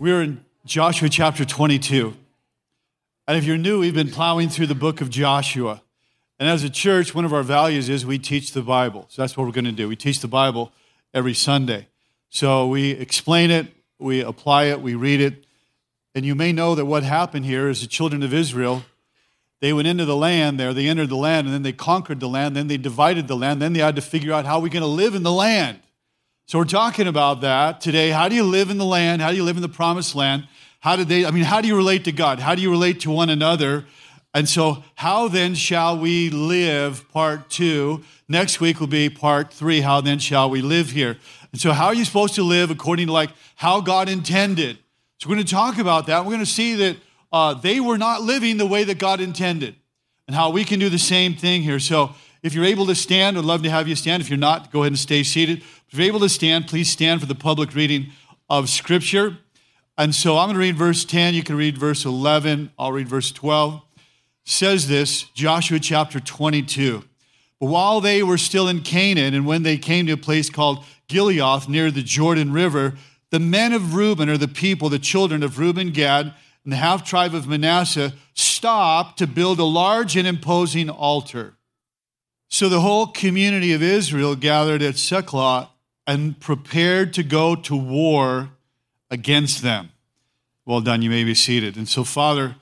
We're in Joshua chapter 22. And if you're new, we've been plowing through the book of Joshua. And as a church, one of our values is we teach the Bible. So that's what we're going to do. We teach the Bible every Sunday. So we explain it, we apply it, we read it. And you may know that what happened here is the children of Israel, they went into the land there, they entered the land, and then they conquered the land, then they divided the land, then they had to figure out how we're going to live in the land. So we're talking about that today. How do you live in the land? How do you live in the promised land? How do they, I mean, how do you relate to God? How do you relate to one another? And so, how then shall we live? Part two. Next week will be part three. How then shall we live here? And so, how are you supposed to live according to like how God intended? So, we're going to talk about that. We're going to see that uh, they were not living the way that God intended, and how we can do the same thing here. So, if you're able to stand, I'd love to have you stand. If you're not, go ahead and stay seated. If you're able to stand, please stand for the public reading of Scripture. And so I'm going to read verse 10. You can read verse 11. I'll read verse 12. It says this, Joshua chapter 22. But while they were still in Canaan, and when they came to a place called Gilead near the Jordan River, the men of Reuben, or the people, the children of Reuben, Gad, and the half tribe of Manasseh, stopped to build a large and imposing altar. So the whole community of Israel gathered at Ziklag and prepared to go to war against them. Well done, you may be seated. And so, Father,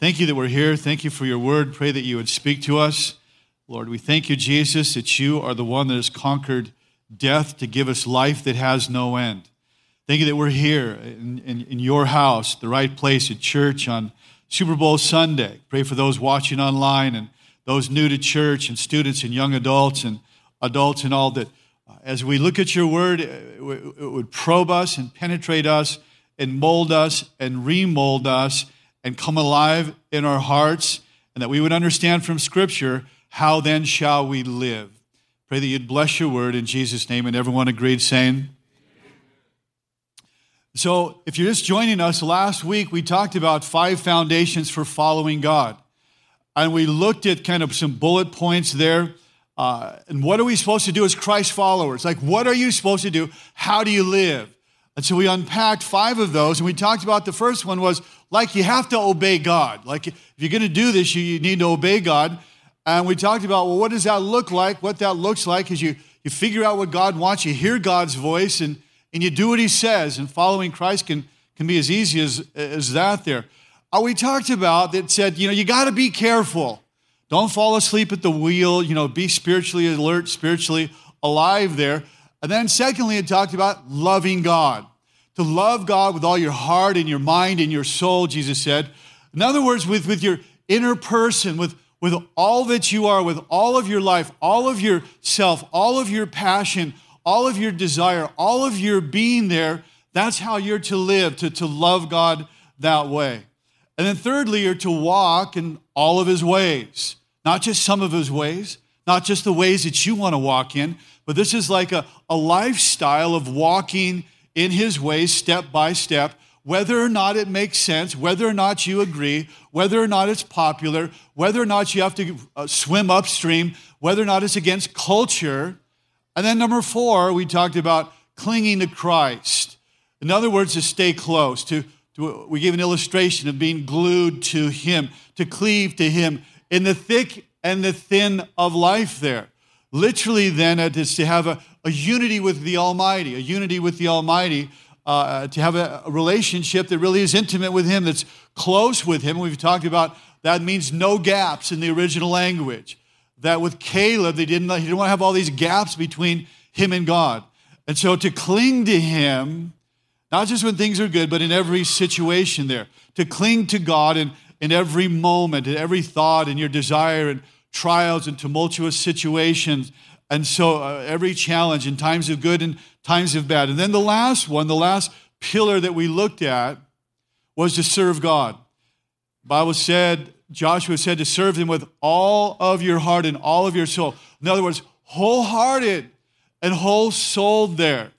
thank you that we're here. Thank you for your word. Pray that you would speak to us. Lord, we thank you, Jesus, that you are the one that has conquered death to give us life that has no end. Thank you that we're here in, in, in your house, the right place at church on Super Bowl Sunday. Pray for those watching online and those new to church and students and young adults and adults and all that uh, as we look at your word, uh, it would probe us and penetrate us and mold us and remold us and come alive in our hearts, and that we would understand from Scripture how then shall we live. Pray that you'd bless your word in Jesus' name, and everyone agreed, saying, so, if you're just joining us, last week we talked about five foundations for following God. And we looked at kind of some bullet points there uh, and what are we supposed to do as Christ followers? Like, what are you supposed to do? How do you live? And so we unpacked five of those, and we talked about the first one was like you have to obey God. Like, if you're going to do this, you, you need to obey God. And we talked about, well, what does that look like? What that looks like is you, you figure out what God wants, you hear God's voice, and, and you do what He says. And following Christ can, can be as easy as, as that there. Uh, we talked about that said, you know, you got to be careful. Don't fall asleep at the wheel. You know, be spiritually alert, spiritually alive there. And then, secondly, it talked about loving God. To love God with all your heart and your mind and your soul, Jesus said. In other words, with, with your inner person, with, with all that you are, with all of your life, all of your self, all of your passion, all of your desire, all of your being there, that's how you're to live, to, to love God that way. And then thirdly, you're to walk in all of his ways. Not just some of his ways, not just the ways that you want to walk in, but this is like a, a lifestyle of walking in his ways step by step, whether or not it makes sense, whether or not you agree, whether or not it's popular, whether or not you have to uh, swim upstream, whether or not it's against culture. And then number four, we talked about clinging to Christ. In other words, to stay close, to, to we gave an illustration of being glued to him, to cleave to him, in the thick and the thin of life there. Literally, then, it is to have a, a unity with the Almighty, a unity with the Almighty, uh, to have a, a relationship that really is intimate with Him, that's close with Him. We've talked about that means no gaps in the original language. That with Caleb, they didn't, he didn't want to have all these gaps between him and God. And so to cling to Him, not just when things are good, but in every situation there, to cling to God and, in every moment, in every thought, in your desire, and trials and tumultuous situations. And so uh, every challenge in times of good and times of bad. And then the last one, the last pillar that we looked at was to serve God. Bible said, Joshua said to serve him with all of your heart and all of your soul. In other words, wholehearted and whole souled there.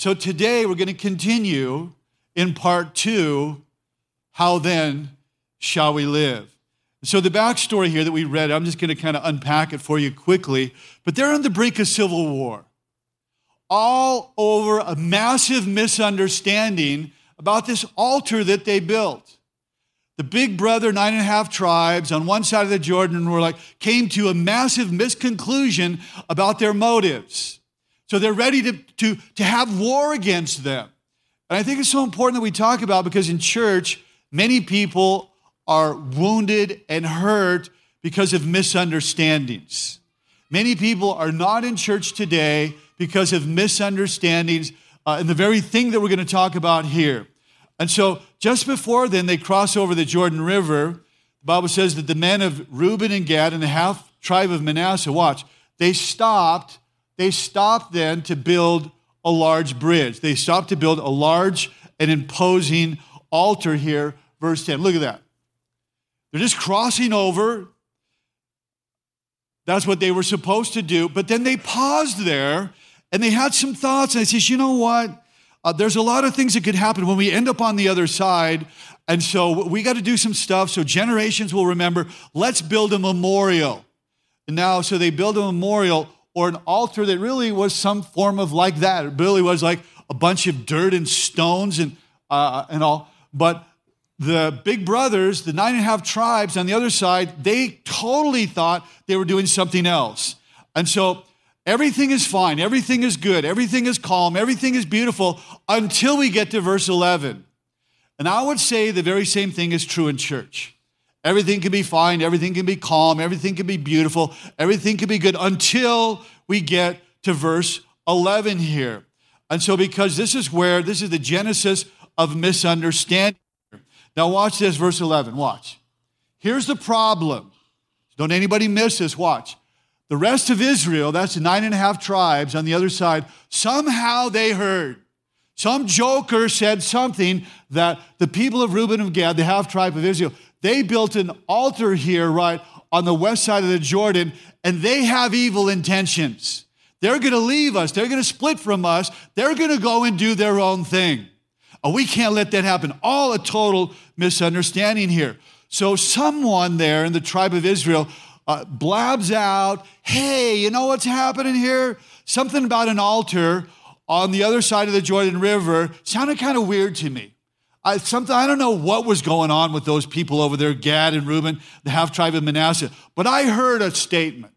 So today we're going to continue in part two. How then shall we live? So, the backstory here that we read, I'm just going to kind of unpack it for you quickly, but they're on the brink of civil war. All over a massive misunderstanding about this altar that they built. The big brother, nine and a half tribes on one side of the Jordan were like, came to a massive misconclusion about their motives. So they're ready to, to, to have war against them. And I think it's so important that we talk about because in church, many people are wounded and hurt because of misunderstandings. Many people are not in church today because of misunderstandings uh, and the very thing that we're going to talk about here. And so, just before then, they cross over the Jordan River. The Bible says that the men of Reuben and Gad and the half tribe of Manasseh, watch, they stopped they stopped then to build a large bridge. They stopped to build a large and imposing altar here, verse 10. Look at that. They're just crossing over. That's what they were supposed to do. But then they paused there and they had some thoughts. And I says, you know what? Uh, there's a lot of things that could happen when we end up on the other side. And so we got to do some stuff so generations will remember. Let's build a memorial. And now, so they build a memorial or an altar that really was some form of like that. It really was like a bunch of dirt and stones and, uh, and all. But the big brothers, the nine and a half tribes on the other side, they totally thought they were doing something else. And so everything is fine, everything is good, everything is calm, everything is beautiful until we get to verse 11. And I would say the very same thing is true in church. Everything can be fine, everything can be calm, everything can be beautiful, everything can be good until we get to verse 11 here. And so, because this is where, this is the genesis of misunderstanding. Now, watch this, verse 11. Watch. Here's the problem. Don't anybody miss this. Watch. The rest of Israel, that's the nine and a half tribes on the other side, somehow they heard. Some joker said something that the people of Reuben and Gad, the half tribe of Israel, they built an altar here, right, on the west side of the Jordan, and they have evil intentions. They're going to leave us. They're going to split from us. They're going to go and do their own thing. We can't let that happen. All a total misunderstanding here. So, someone there in the tribe of Israel uh, blabs out, hey, you know what's happening here? Something about an altar on the other side of the Jordan River sounded kind of weird to me. I, something, I don't know what was going on with those people over there, Gad and Reuben, the half tribe of Manasseh, but I heard a statement.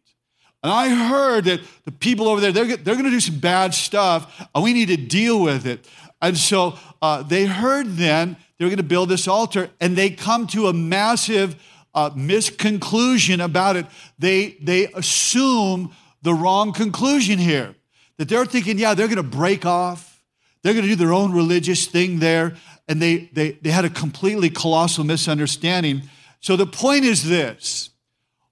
And I heard that the people over there, they're, they're going to do some bad stuff, and we need to deal with it. And so uh, they heard then they were going to build this altar, and they come to a massive uh, misconclusion about it. They, they assume the wrong conclusion here. That they're thinking, yeah, they're going to break off, they're going to do their own religious thing there and they, they, they had a completely colossal misunderstanding. So the point is this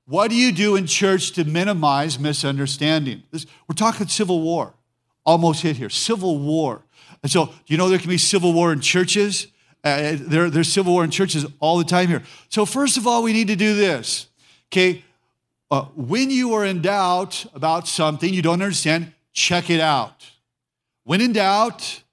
what do you do in church to minimize misunderstanding? This, we're talking civil war, almost hit here, civil war. And so, you know there can be civil war in churches? Uh, there, there's civil war in churches all the time here. So, first of all, we need to do this. Okay, uh, when you are in doubt about something you don't understand, check it out. When in doubt,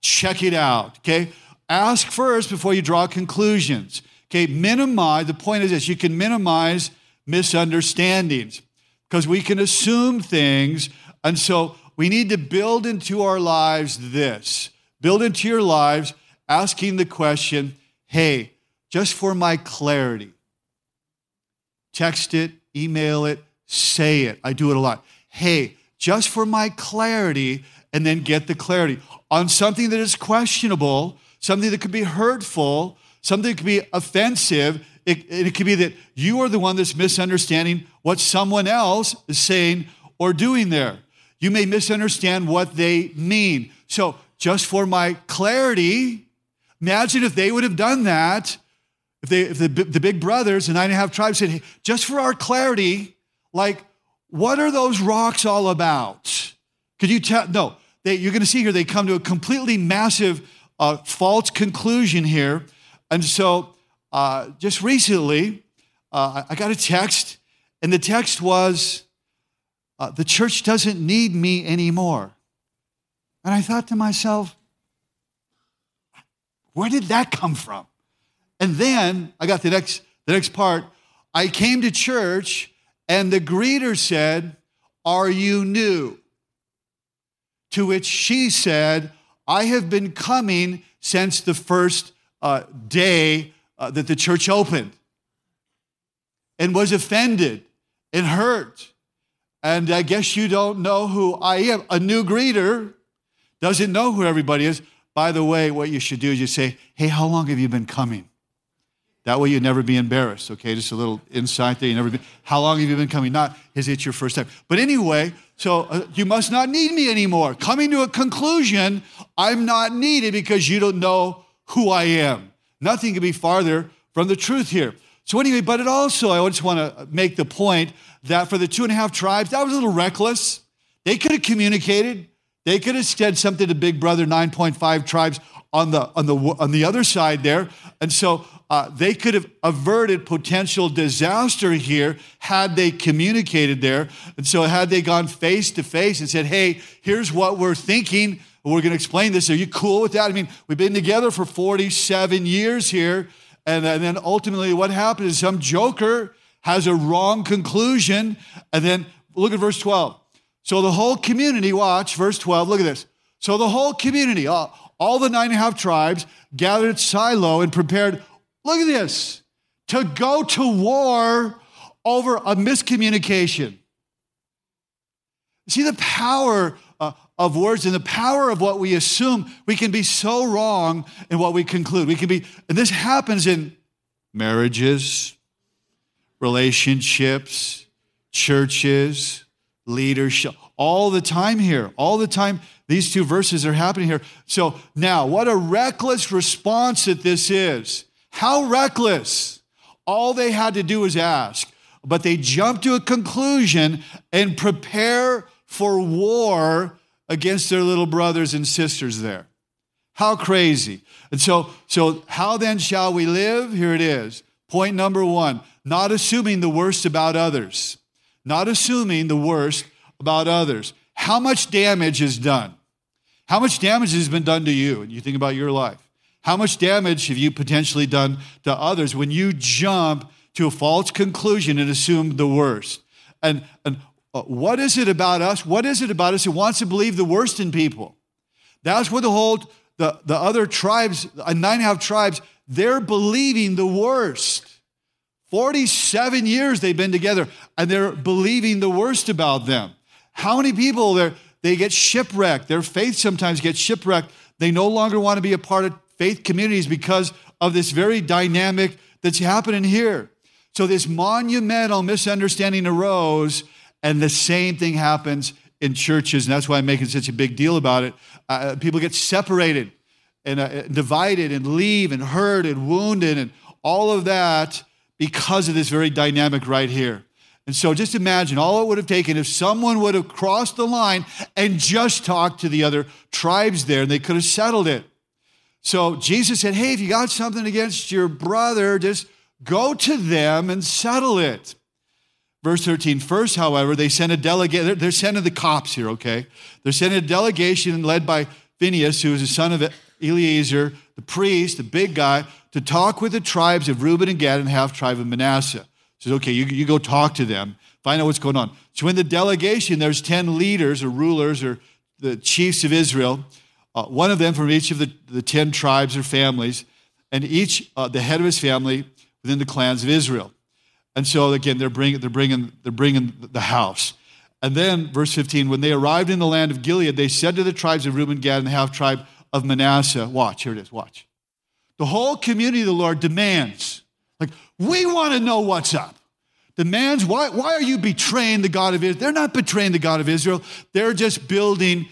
check it out, okay? Ask first before you draw conclusions. Okay, minimize, the point is this you can minimize misunderstandings because we can assume things. And so we need to build into our lives this build into your lives asking the question hey, just for my clarity, text it, email it, say it. I do it a lot. Hey, just for my clarity, and then get the clarity on something that is questionable, something that could be hurtful, something that could be offensive. It, it could be that you are the one that's misunderstanding what someone else is saying or doing there. You may misunderstand what they mean. So, just for my clarity, imagine if they would have done that. If, they, if the, the big brothers, the nine and a half tribes said, hey, just for our clarity, like, what are those rocks all about? Could you tell? No, they, you're going to see here they come to a completely massive uh, false conclusion here. And so uh, just recently, uh, I got a text, and the text was, uh, The church doesn't need me anymore. And I thought to myself, where did that come from? And then I got the next, the next part. I came to church, and the greeter said, Are you new? To which she said, I have been coming since the first uh, day uh, that the church opened and was offended and hurt. And I guess you don't know who I am. A new greeter doesn't know who everybody is. By the way, what you should do is you say, Hey, how long have you been coming? That way you'd never be embarrassed, okay? Just a little insight there. You never be, how long have you been coming? Not, is it your first time? But anyway, so uh, you must not need me anymore. Coming to a conclusion, I'm not needed because you don't know who I am. Nothing can be farther from the truth here. So anyway, but it also, I just want to make the point that for the two and a half tribes, that was a little reckless. They could have communicated. They could have said something to Big Brother 9.5 tribes on the on the on the other side there, and so uh, they could have averted potential disaster here had they communicated there. And so, had they gone face to face and said, "Hey, here's what we're thinking. We're going to explain this. Are you cool with that?" I mean, we've been together for 47 years here, and, and then ultimately, what happens is some joker has a wrong conclusion, and then look at verse 12. So the whole community, watch verse 12. Look at this. So the whole community, all, all the nine and a half tribes gathered at Shiloh and prepared, look at this, to go to war over a miscommunication. See the power uh, of words and the power of what we assume. We can be so wrong in what we conclude. We can be, and this happens in marriages, relationships, churches, leadership, all the time here, all the time. These two verses are happening here. So now, what a reckless response that this is. How reckless. All they had to do was ask, but they jumped to a conclusion and prepare for war against their little brothers and sisters there. How crazy. And so, so how then shall we live? Here it is. Point number one not assuming the worst about others. Not assuming the worst about others. How much damage is done? How much damage has been done to you? And you think about your life. How much damage have you potentially done to others when you jump to a false conclusion and assume the worst? And, and uh, what is it about us? What is it about us who wants to believe the worst in people? That's what the whole, the, the other tribes, uh, nine and a half tribes, they're believing the worst. 47 years they've been together and they're believing the worst about them. How many people they get shipwrecked? Their faith sometimes gets shipwrecked. They no longer want to be a part of faith communities because of this very dynamic that's happening here. So this monumental misunderstanding arose, and the same thing happens in churches, and that's why I'm making such a big deal about it. Uh, people get separated and uh, divided and leave and hurt and wounded and all of that because of this very dynamic right here. And so just imagine all it would have taken if someone would have crossed the line and just talked to the other tribes there and they could have settled it. So Jesus said, Hey, if you got something against your brother, just go to them and settle it. Verse 13, first, however, they sent a delegate, they're sending the cops here, okay? They're sending a delegation led by Phinehas, who is the son of Eleazar, the priest, the big guy, to talk with the tribes of Reuben and Gad and half tribe of Manasseh. Says, okay, you, you go talk to them, find out what's going on. So in the delegation, there's 10 leaders or rulers or the chiefs of Israel, uh, one of them from each of the, the 10 tribes or families, and each, uh, the head of his family within the clans of Israel. And so again, they're bringing, they're bringing, they're bringing the house. And then, verse 15, when they arrived in the land of Gilead, they said to the tribes of Reuben, Gad, and the half tribe of Manasseh, watch, here it is, watch. The whole community of the Lord demands, like, we want to know what's up. Demands, why, why are you betraying the God of Israel? They're not betraying the God of Israel. They're just building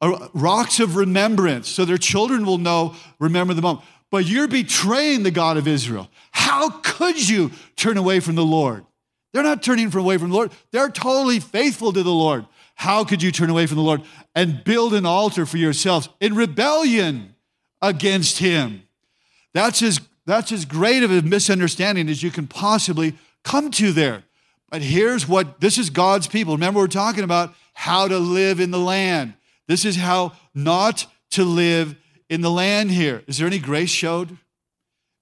uh, rocks of remembrance so their children will know, remember the moment. But you're betraying the God of Israel. How could you turn away from the Lord? They're not turning away from the Lord. They're totally faithful to the Lord. How could you turn away from the Lord and build an altar for yourselves in rebellion against Him? That's as, that's as great of a misunderstanding as you can possibly come to there. But here's what this is God's people. Remember, we're talking about how to live in the land. This is how not to live in the land here. Is there any grace showed?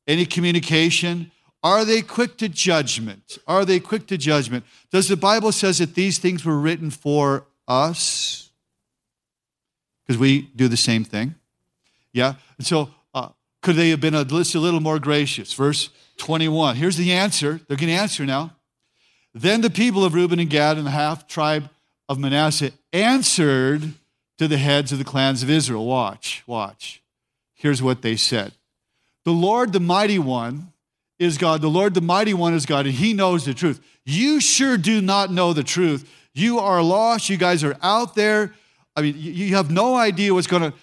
Any communication? Are they quick to judgment? Are they quick to judgment? Does the Bible says that these things were written for us? Because we do the same thing. Yeah. And so uh, could they have been a, just a little more gracious? Verse 21. Here's the answer. They're going to answer now. Then the people of Reuben and Gad and the half tribe of Manasseh answered to the heads of the clans of Israel. Watch, watch. Here's what they said The Lord, the mighty one, is God. The Lord, the mighty one, is God, and he knows the truth. You sure do not know the truth. You are lost. You guys are out there. I mean, you have no idea what's going to,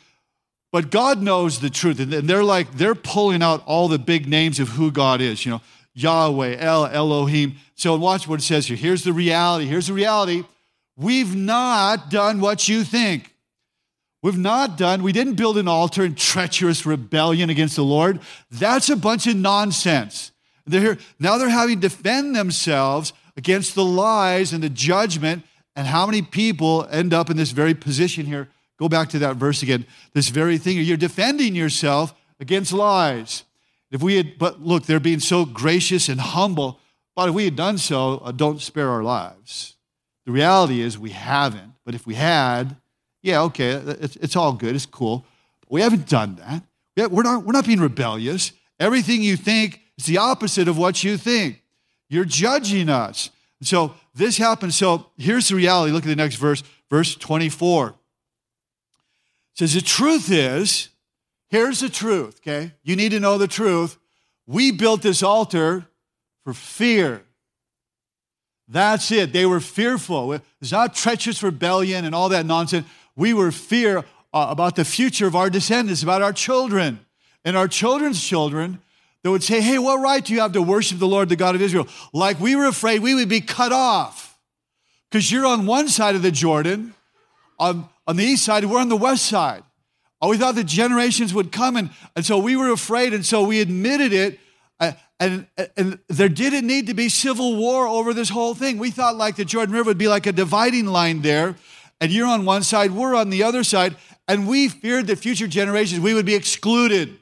but God knows the truth. And they're like, they're pulling out all the big names of who God is, you know, Yahweh, El, Elohim. So watch what it says here. Here's the reality. Here's the reality. We've not done what you think. We've not done, we didn't build an altar in treacherous rebellion against the Lord. That's a bunch of nonsense. They're here, now they're having to defend themselves against the lies and the judgment. And how many people end up in this very position here? Go back to that verse again. This very thing. You're defending yourself against lies. If we had, but look, they're being so gracious and humble. But if we had done so, uh, don't spare our lives. The reality is we haven't. But if we had, yeah, okay, uh, it's, it's all good, it's cool. We haven't done that. We're not, we're not being rebellious. Everything you think is the opposite of what you think. You're judging us. So this happens. So here's the reality. Look at the next verse, verse 24. It says, The truth is, here's the truth, okay? You need to know the truth. We built this altar for fear. That's it. They were fearful. It's not treacherous rebellion and all that nonsense we were fear uh, about the future of our descendants, about our children and our children's children that would say, Hey, what right do you have to worship the Lord, the God of Israel? Like we were afraid we would be cut off because you're on one side of the Jordan, on, on the east side, we're on the west side. Oh, we thought the generations would come, and, and so we were afraid, and so we admitted it. Uh, and, and there didn't need to be civil war over this whole thing. We thought like the Jordan River would be like a dividing line there and you're on one side, we're on the other side, and we feared that future generations, we would be excluded,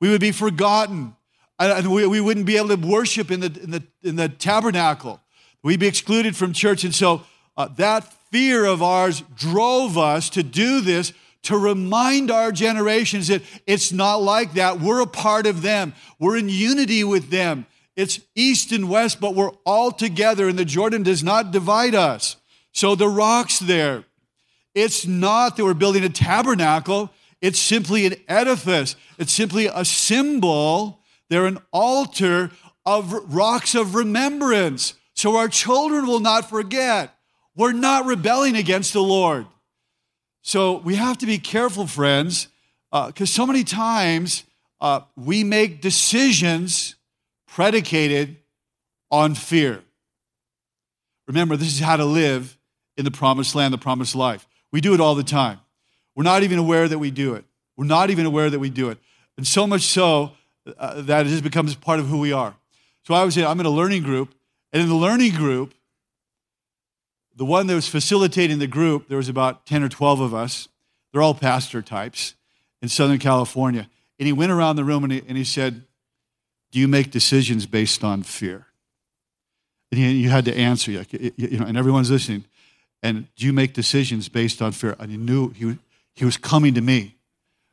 we would be forgotten, and we, we wouldn't be able to worship in the, in the, in the tabernacle. We'd be excluded from church. And so uh, that fear of ours drove us to do this to remind our generations that it's not like that. We're a part of them, we're in unity with them. It's east and west, but we're all together, and the Jordan does not divide us. So the rock's there. It's not that we're building a tabernacle, it's simply an edifice, it's simply a symbol. They're an altar of rocks of remembrance. So our children will not forget. We're not rebelling against the Lord. So we have to be careful, friends, because uh, so many times uh, we make decisions predicated on fear. Remember, this is how to live in the promised land, the promised life. We do it all the time. We're not even aware that we do it. We're not even aware that we do it. And so much so uh, that it just becomes part of who we are. So I was in, I'm in a learning group, and in the learning group, the one that was facilitating the group, there was about 10 or 12 of us. They're all pastor types in Southern California. And he went around the room and he, and he said, Do you make decisions based on fear? And he, you had to answer, you know, and everyone's listening. And do you make decisions based on fear? And he knew he, he was coming to me.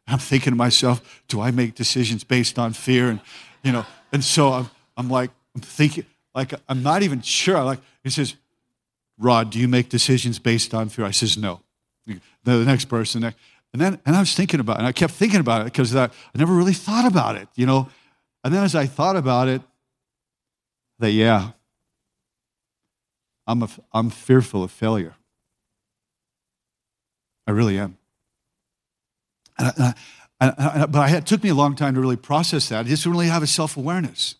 I'm thinking to myself, do I make decisions based on fear? And, you know, and so I'm, I'm like, I'm thinking, like, I'm not even sure. Like, he says, Rod, do you make decisions based on fear? I says, no. The next person, and then, and I was thinking about it, and I kept thinking about it because I, I never really thought about it, you know. And then as I thought about it, that, yeah, I'm, a, I'm fearful of failure. I really am. And I, and I, but I, it took me a long time to really process that. I just really have a self awareness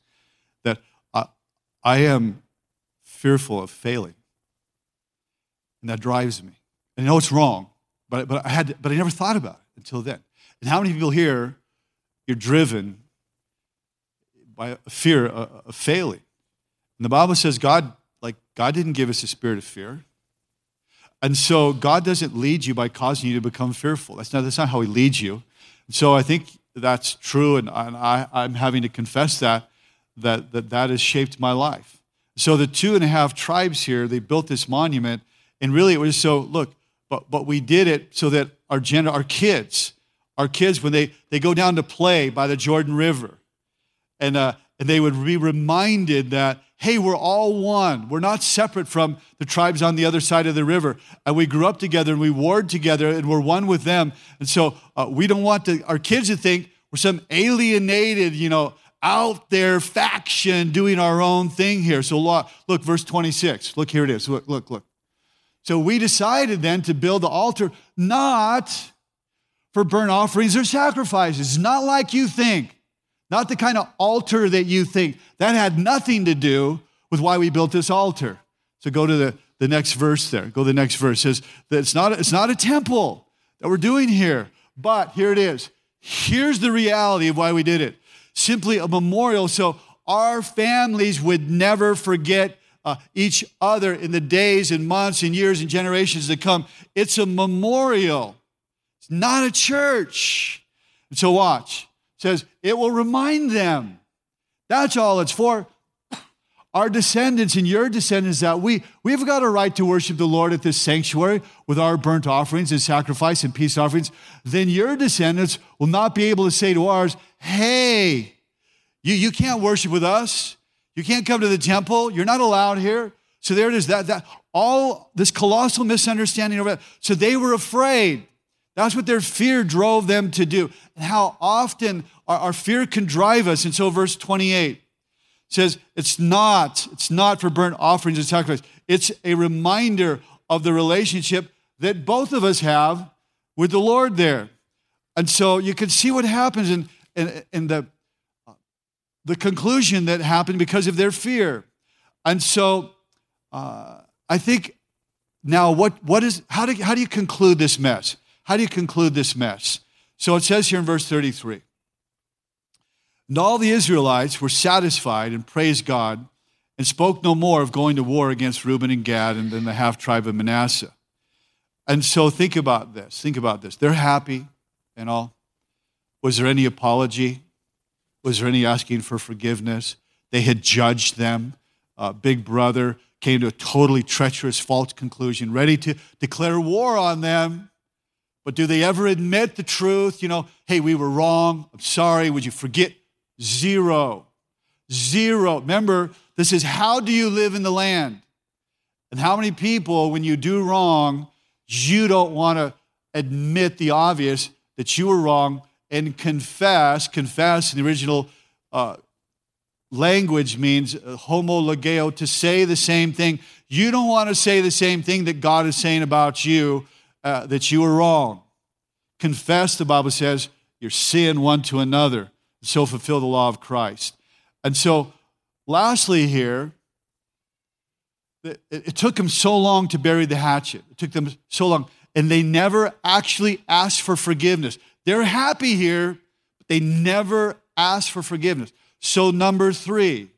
that I, am fearful of failing. And that drives me. And I know it's wrong, but, but, I, had but I never thought about it until then. And how many people here, you're driven by a fear of failing? And the Bible says God, like, God didn't give us a spirit of fear. And so God doesn't lead you by causing you to become fearful. That's not, that's not how He leads you. So I think that's true, and, and I, I'm having to confess that, that, that that has shaped my life. So the two and a half tribes here, they built this monument, and really it was so, look, but, but we did it so that our, gen- our kids, our kids when they, they go down to play by the Jordan River. And, uh, and they would be reminded that, hey, we're all one. We're not separate from the tribes on the other side of the river. And we grew up together and we warred together and we're one with them. And so uh, we don't want to, our kids to think we're some alienated, you know, out there faction doing our own thing here. So look, verse 26. Look, here it is. Look, look, look. So we decided then to build the altar not for burnt offerings or sacrifices, not like you think, not the kind of altar that you think. That had nothing to do with why we built this altar. So go to the, the next verse there. Go to the next verse. It says that it's not, it's not a temple that we're doing here, but here it is. Here's the reality of why we did it simply a memorial so our families would never forget uh, each other in the days and months and years and generations to come. It's a memorial, it's not a church. So, watch. Says, it will remind them. That's all it's for. Our descendants and your descendants, that we, we've got a right to worship the Lord at this sanctuary with our burnt offerings and sacrifice and peace offerings. Then your descendants will not be able to say to ours, hey, you, you can't worship with us. You can't come to the temple. You're not allowed here. So there it is. That, that all this colossal misunderstanding over. So they were afraid. That's what their fear drove them to do. And how often our, our fear can drive us. And so verse 28 says, it's not, it's not for burnt offerings and sacrifice. It's a reminder of the relationship that both of us have with the Lord there. And so you can see what happens in, in, in the the conclusion that happened because of their fear. And so uh, I think now what, what is, how do, how do you conclude this mess? How do you conclude this mess? So it says here in verse 33 And all the Israelites were satisfied and praised God and spoke no more of going to war against Reuben and Gad and then the half tribe of Manasseh. And so think about this. Think about this. They're happy and all. Was there any apology? Was there any asking for forgiveness? They had judged them. Uh, Big Brother came to a totally treacherous, false conclusion, ready to declare war on them. But do they ever admit the truth? You know, hey, we were wrong. I'm sorry. Would you forget? Zero. Zero. Remember, this is how do you live in the land? And how many people, when you do wrong, you don't want to admit the obvious that you were wrong and confess, confess in the original uh, language means uh, homologeo, to say the same thing. You don't want to say the same thing that God is saying about you, uh, that you were wrong. Confess, the Bible says, your sin one to another, so fulfill the law of Christ. And so, lastly, here, it, it took them so long to bury the hatchet. It took them so long, and they never actually asked for forgiveness. They're happy here, but they never ask for forgiveness. So, number three,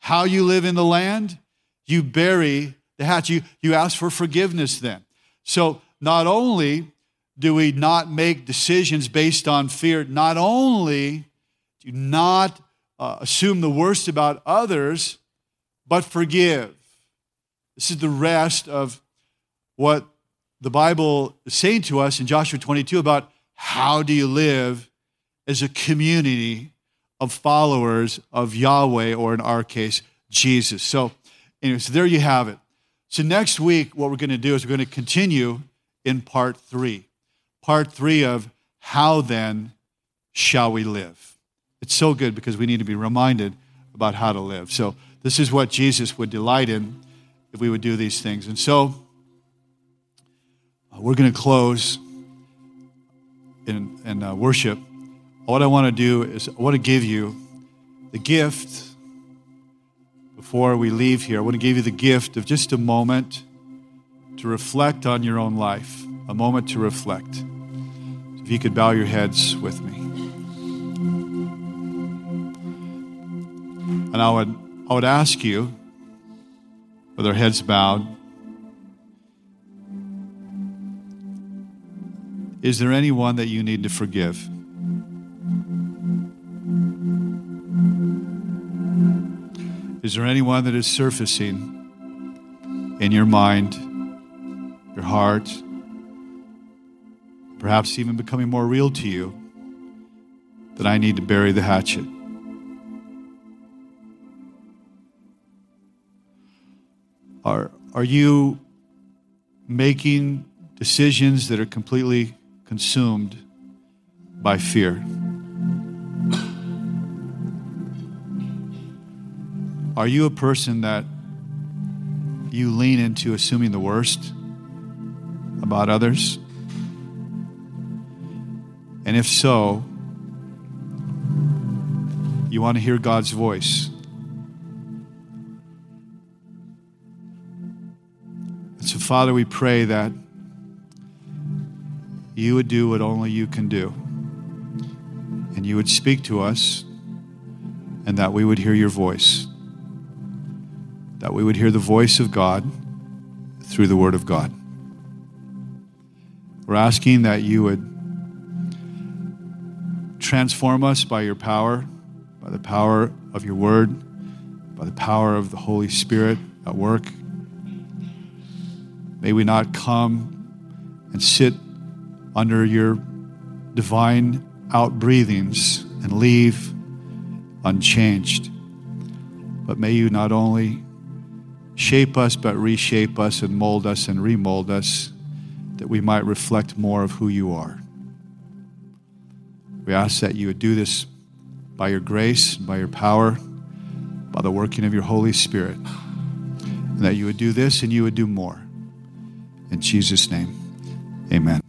how you live in the land, you bury the hatch. You, you ask for forgiveness then. So, not only do we not make decisions based on fear, not only do not uh, assume the worst about others, but forgive. This is the rest of what the Bible is saying to us in Joshua 22 about how do you live as a community of followers of Yahweh, or in our case, Jesus? So, anyways, there you have it. So, next week, what we're going to do is we're going to continue in part three. Part three of how then shall we live? It's so good because we need to be reminded about how to live. So, this is what Jesus would delight in if we would do these things. And so, uh, we're going to close in, in uh, worship, what I want to do is I want to give you the gift before we leave here. I want to give you the gift of just a moment to reflect on your own life, a moment to reflect. If you could bow your heads with me. And I would, I would ask you, with our heads bowed, Is there anyone that you need to forgive? Is there anyone that is surfacing in your mind, your heart, perhaps even becoming more real to you that I need to bury the hatchet. Are, are you making decisions that are completely consumed by fear? Are you a person that you lean into assuming the worst about others? And if so, you want to hear God's voice. And so, Father, we pray that you would do what only you can do. And you would speak to us, and that we would hear your voice. That we would hear the voice of God through the Word of God. We're asking that you would transform us by your power, by the power of your Word, by the power of the Holy Spirit at work. May we not come and sit under your divine outbreathings and leave unchanged. But may you not only shape us, but reshape us and mold us and remold us that we might reflect more of who you are. We ask that you would do this by your grace, by your power, by the working of your Holy Spirit, and that you would do this and you would do more. In Jesus' name, amen.